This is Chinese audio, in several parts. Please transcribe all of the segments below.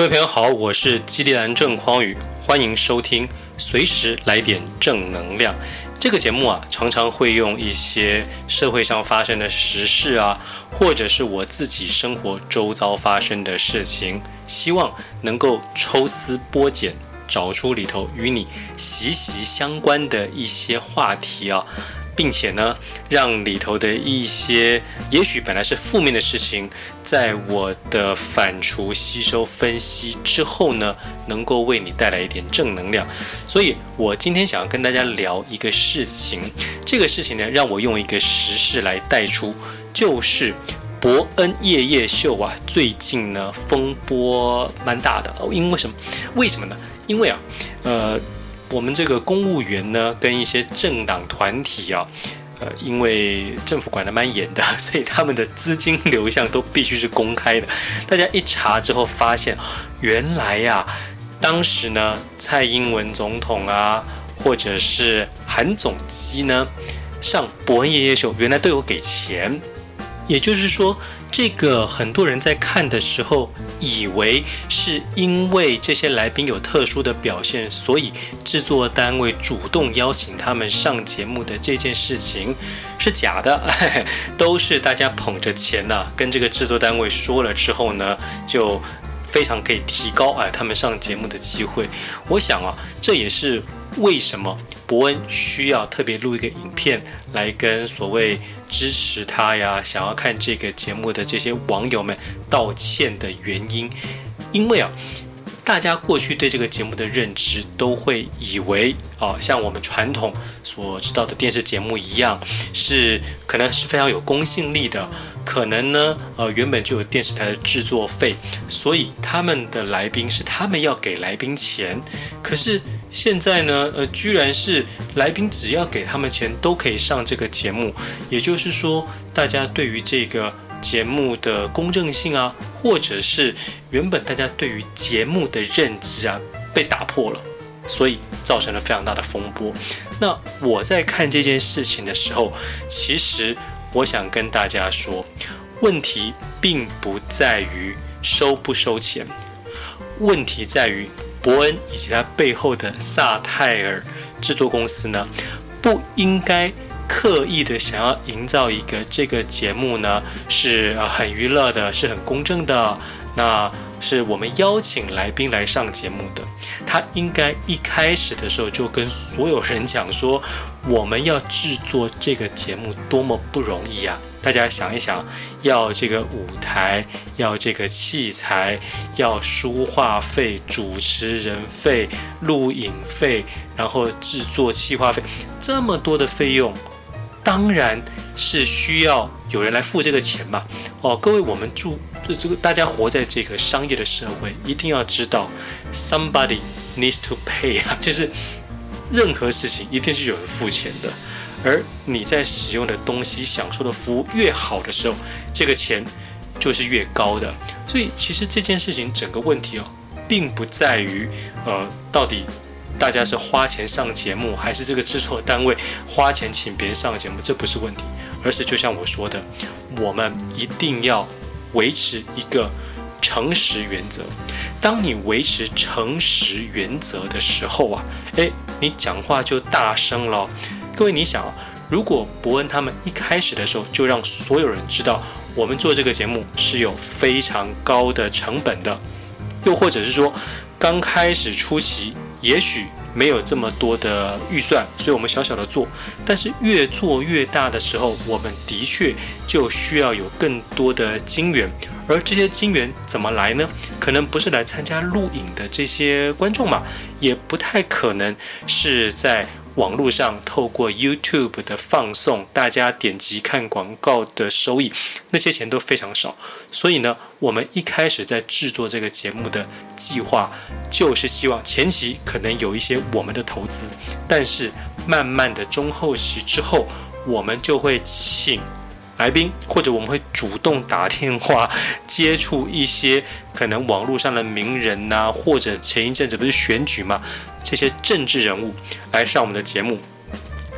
各位朋友好，我是激励人郑匡宇，欢迎收听，随时来点正能量。这个节目啊，常常会用一些社会上发生的时事啊，或者是我自己生活周遭发生的事情，希望能够抽丝剥茧，找出里头与你息息相关的一些话题啊。并且呢，让里头的一些也许本来是负面的事情，在我的反刍、吸收、分析之后呢，能够为你带来一点正能量。所以我今天想要跟大家聊一个事情，这个事情呢，让我用一个时事来带出，就是伯恩夜夜秀啊，最近呢风波蛮大的哦。因为什么？为什么呢？因为啊，呃。我们这个公务员呢，跟一些政党团体啊，呃，因为政府管得蛮严的，所以他们的资金流向都必须是公开的。大家一查之后发现，原来呀，当时呢，蔡英文总统啊，或者是韩总机呢，上伯恩爷爷秀，原来都有给钱。也就是说，这个很多人在看的时候，以为是因为这些来宾有特殊的表现，所以制作单位主动邀请他们上节目的这件事情是假的，都是大家捧着钱呐、跟这个制作单位说了之后呢，就非常可以提高哎他们上节目的机会。我想啊，这也是为什么。伯恩需要特别录一个影片来跟所谓支持他呀、想要看这个节目的这些网友们道歉的原因，因为啊。大家过去对这个节目的认知都会以为，啊，像我们传统所知道的电视节目一样，是可能是非常有公信力的，可能呢，呃，原本就有电视台的制作费，所以他们的来宾是他们要给来宾钱。可是现在呢，呃，居然是来宾只要给他们钱都可以上这个节目，也就是说，大家对于这个。节目的公正性啊，或者是原本大家对于节目的认知啊，被打破了，所以造成了非常大的风波。那我在看这件事情的时候，其实我想跟大家说，问题并不在于收不收钱，问题在于伯恩以及他背后的萨泰尔制作公司呢，不应该。刻意的想要营造一个这个节目呢，是很娱乐的，是很公正的。那是我们邀请来宾来上节目的，他应该一开始的时候就跟所有人讲说，我们要制作这个节目多么不容易啊！大家想一想，要这个舞台，要这个器材，要书画费、主持人费、录影费，然后制作企划费，这么多的费用。当然是需要有人来付这个钱嘛。哦，各位，我们住这个，大家活在这个商业的社会，一定要知道，somebody needs to pay 啊，就是任何事情一定是有人付钱的。而你在使用的东西、享受的服务越好的时候，这个钱就是越高的。所以，其实这件事情整个问题哦，并不在于呃，到底。大家是花钱上节目，还是这个制作单位花钱请别人上节目？这不是问题，而是就像我说的，我们一定要维持一个诚实原则。当你维持诚实原则的时候啊，诶，你讲话就大声了。各位，你想啊，如果伯恩他们一开始的时候就让所有人知道，我们做这个节目是有非常高的成本的，又或者是说刚开始初期。也许没有这么多的预算，所以我们小小的做。但是越做越大的时候，我们的确就需要有更多的金源。而这些金源怎么来呢？可能不是来参加录影的这些观众嘛，也不太可能是在。网络上透过 YouTube 的放送，大家点击看广告的收益，那些钱都非常少。所以呢，我们一开始在制作这个节目的计划，就是希望前期可能有一些我们的投资，但是慢慢的中后期之后，我们就会请来宾，或者我们会主动打电话接触一些可能网络上的名人呐、或者前一阵子不是选举嘛。这些政治人物来上我们的节目，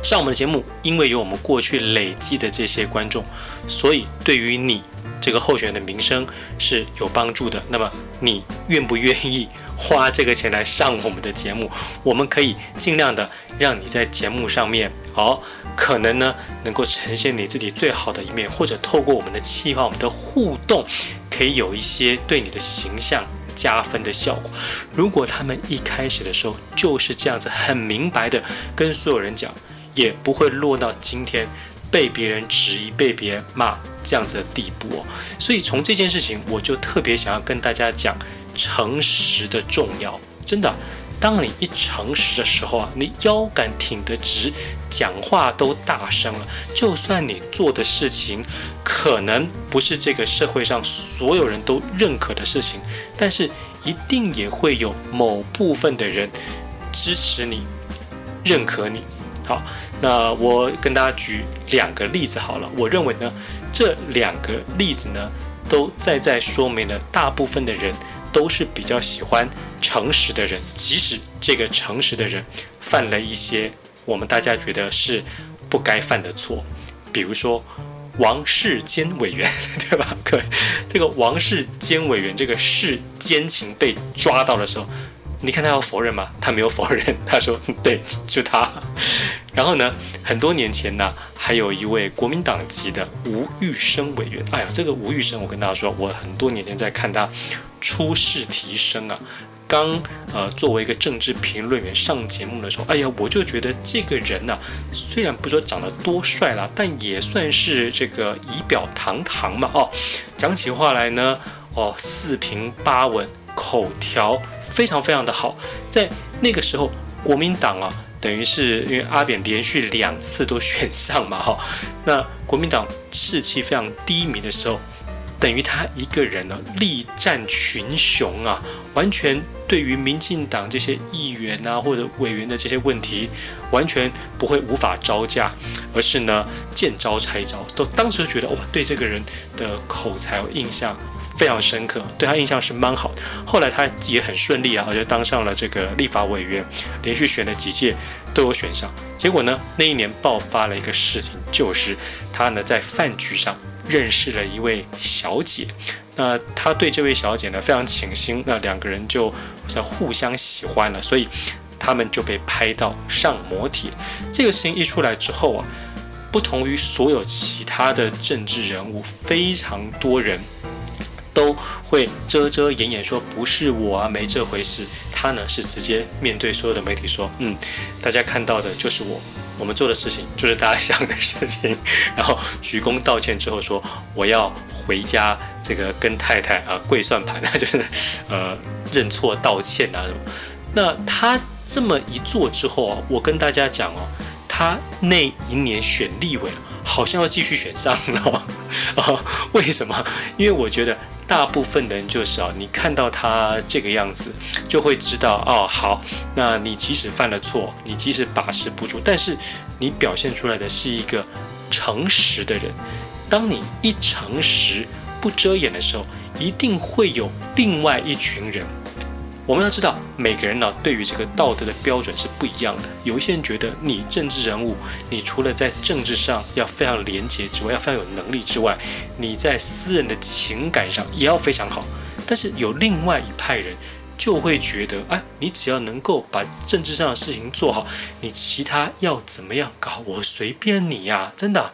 上我们的节目，因为有我们过去累积的这些观众，所以对于你这个候选人的名声是有帮助的。那么你愿不愿意花这个钱来上我们的节目？我们可以尽量的让你在节目上面，好，可能呢能够呈现你自己最好的一面，或者透过我们的企划、我们的互动，可以有一些对你的形象加分的效果。如果他们一开始的时候就是这样子很明白的跟所有人讲。也不会落到今天被别人质疑、被别人骂这样子的地步哦。所以从这件事情，我就特别想要跟大家讲诚实的重要。真的，当你一诚实的时候啊，你腰杆挺得直，讲话都大声了。就算你做的事情可能不是这个社会上所有人都认可的事情，但是一定也会有某部分的人支持你、认可你。好，那我跟大家举两个例子好了。我认为呢，这两个例子呢，都在在说明了大部分的人都是比较喜欢诚实的人，即使这个诚实的人犯了一些我们大家觉得是不该犯的错，比如说王世坚委员，对吧？各位，这个王世坚委员这个世奸情被抓到的时候。你看他要否认吗？他没有否认，他说对，就他。然后呢，很多年前呢，还有一位国民党籍的吴玉生委员。哎呀，这个吴玉生，我跟大家说，我很多年前在看他初试提升啊，刚呃作为一个政治评论员上节目的时候，哎呀，我就觉得这个人呐、虽然不说长得多帅啦，但也算是这个仪表堂堂嘛，哦，讲起话来呢，哦，四平八稳。口条非常非常的好，在那个时候，国民党啊，等于是因为阿扁连续两次都选上嘛，哈，那国民党士气非常低迷的时候，等于他一个人呢，力战群雄啊，完全。对于民进党这些议员啊或者委员的这些问题，完全不会无法招架，而是呢见招拆招。都当时觉得哇，对这个人的口才印象非常深刻，对他印象是蛮好的。后来他也很顺利啊，而且当上了这个立法委员，连续选了几届都有选上。结果呢，那一年爆发了一个事情，就是他呢在饭局上认识了一位小姐。那他对这位小姐呢非常倾心，那两个人就在互相喜欢了，所以他们就被拍到上摩铁。这个事情一出来之后啊，不同于所有其他的政治人物，非常多人都会遮遮掩掩说不是我啊，没这回事。他呢是直接面对所有的媒体说，嗯，大家看到的就是我。我们做的事情就是大家想的事情，然后鞠躬道歉之后说，我要回家，这个跟太太啊跪算盘，就是呃认错道歉啊什么。那他这么一做之后啊，我跟大家讲哦，他那一年选立委好像要继续选上了 啊？为什么？因为我觉得。大部分的人就是啊，你看到他这个样子，就会知道哦，好，那你即使犯了错，你即使把持不住，但是你表现出来的是一个诚实的人。当你一诚实不遮掩的时候，一定会有另外一群人。我们要知道，每个人呢，对于这个道德的标准是不一样的。有一些人觉得，你政治人物，你除了在政治上要非常廉洁之外，要非常有能力之外，你在私人的情感上也要非常好。但是有另外一派人就会觉得，哎，你只要能够把政治上的事情做好，你其他要怎么样搞，我随便你呀，真的。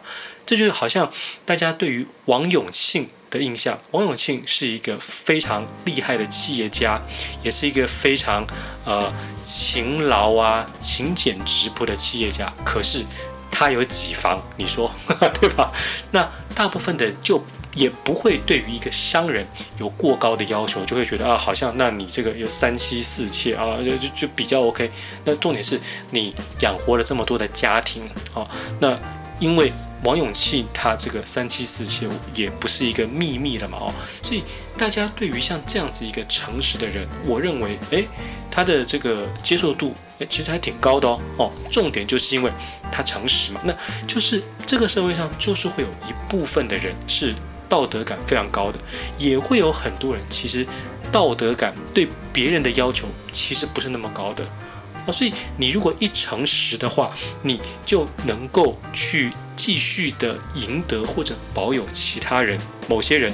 这就好像大家对于王永庆。的印象，王永庆是一个非常厉害的企业家，也是一个非常呃勤劳啊、勤俭质朴的企业家。可是他有几房？你说 对吧？那大部分的就也不会对于一个商人有过高的要求，就会觉得啊，好像那你这个有三妻四妾啊，就就就比较 OK。那重点是你养活了这么多的家庭啊，那因为。王永庆他这个三妻四妾也不是一个秘密了嘛哦，所以大家对于像这样子一个诚实的人，我认为诶，他的这个接受度诶其实还挺高的哦哦，重点就是因为他诚实嘛，那就是这个社会上就是会有一部分的人是道德感非常高的，也会有很多人其实道德感对别人的要求其实不是那么高的。啊。所以你如果一诚实的话，你就能够去继续的赢得或者保有其他人某些人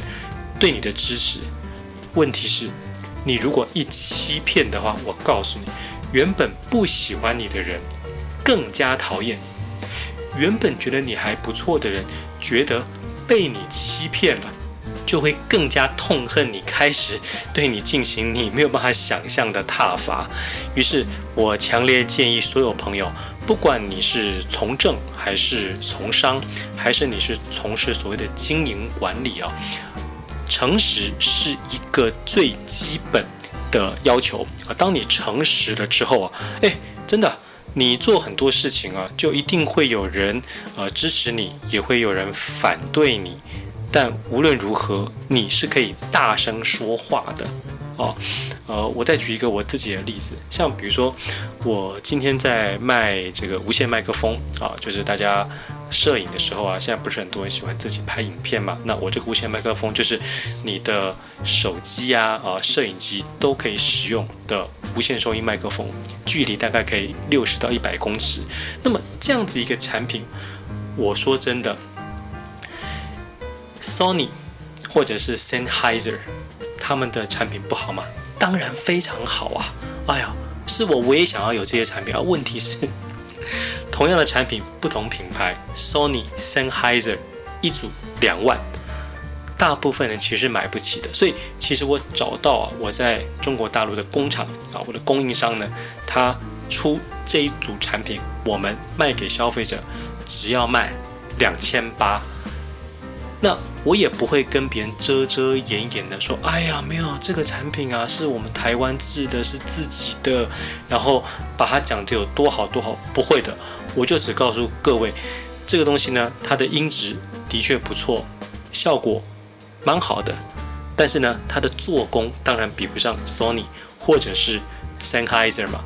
对你的支持。问题是，你如果一欺骗的话，我告诉你，原本不喜欢你的人更加讨厌你。原本觉得你还不错的人，觉得被你欺骗了，就会更加痛恨你，开始对你进行你没有办法想象的挞伐。于是，我强烈建议所有朋友，不管你是从政还是从商，还是你是从事所谓的经营管理啊，诚实是一个最基本的要求啊。当你诚实了之后啊，诶，真的。你做很多事情啊，就一定会有人呃支持你，也会有人反对你。但无论如何，你是可以大声说话的。哦，呃，我再举一个我自己的例子，像比如说，我今天在卖这个无线麦克风啊，就是大家摄影的时候啊，现在不是很多人喜欢自己拍影片嘛？那我这个无线麦克风就是你的手机呀、啊、摄影机都可以使用的无线收音麦克风，距离大概可以六十到一百公尺。那么这样子一个产品，我说真的，Sony 或者是 Sennheiser。他们的产品不好吗？当然非常好啊！哎呀，是我我也想要有这些产品啊。问题是，同样的产品，不同品牌，Sony、Sennheiser 一组两万，大部分人其实买不起的。所以，其实我找到啊，我在中国大陆的工厂啊，我的供应商呢，他出这一组产品，我们卖给消费者，只要卖两千八。那我也不会跟别人遮遮掩掩的说，哎呀，没有这个产品啊，是我们台湾制的，是自己的，然后把它讲得有多好多好，不会的，我就只告诉各位，这个东西呢，它的音质的确不错，效果蛮好的，但是呢，它的做工当然比不上 Sony 或者是 Sennheiser 嘛。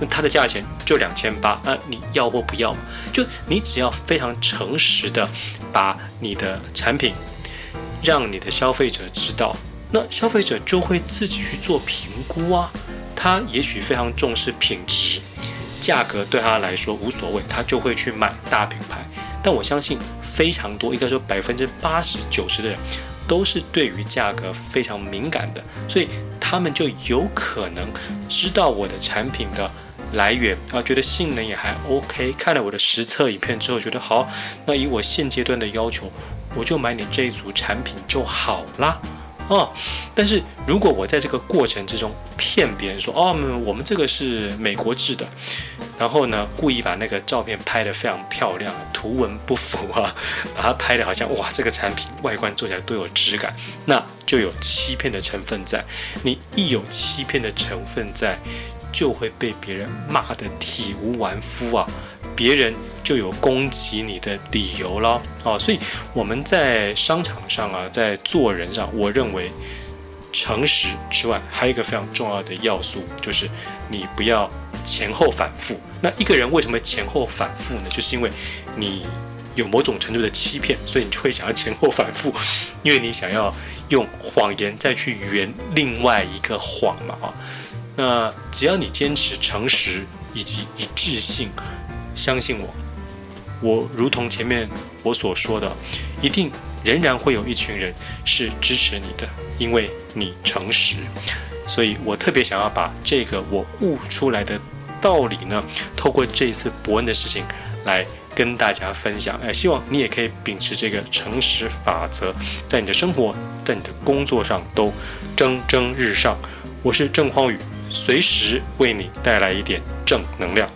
那它的价钱就两千八，那你要或不要？就你只要非常诚实的把你的产品让你的消费者知道，那消费者就会自己去做评估啊。他也许非常重视品质，价格对他来说无所谓，他就会去买大品牌。但我相信非常多，应该说百分之八十九十的人都是对于价格非常敏感的，所以他们就有可能知道我的产品的。来源啊，觉得性能也还 OK，看了我的实测影片之后觉得好，那以我现阶段的要求，我就买你这一组产品就好啦。哦。但是如果我在这个过程之中骗别人说哦，我们这个是美国制的，然后呢故意把那个照片拍得非常漂亮，图文不符啊，把它拍得好像哇这个产品外观做起来都有质感，那就有欺骗的成分在。你一有欺骗的成分在。就会被别人骂得体无完肤啊，别人就有攻击你的理由了啊，所以我们在商场上啊，在做人上，我认为诚实之外，还有一个非常重要的要素，就是你不要前后反复。那一个人为什么前后反复呢？就是因为你有某种程度的欺骗，所以你就会想要前后反复，因为你想要用谎言再去圆另外一个谎嘛啊。那只要你坚持诚实以及一致性，相信我，我如同前面我所说的，一定仍然会有一群人是支持你的，因为你诚实。所以我特别想要把这个我悟出来的道理呢，透过这一次博恩的事情来跟大家分享。哎，希望你也可以秉持这个诚实法则，在你的生活，在你的工作上都蒸蒸日上。我是郑匡宇。随时为你带来一点正能量。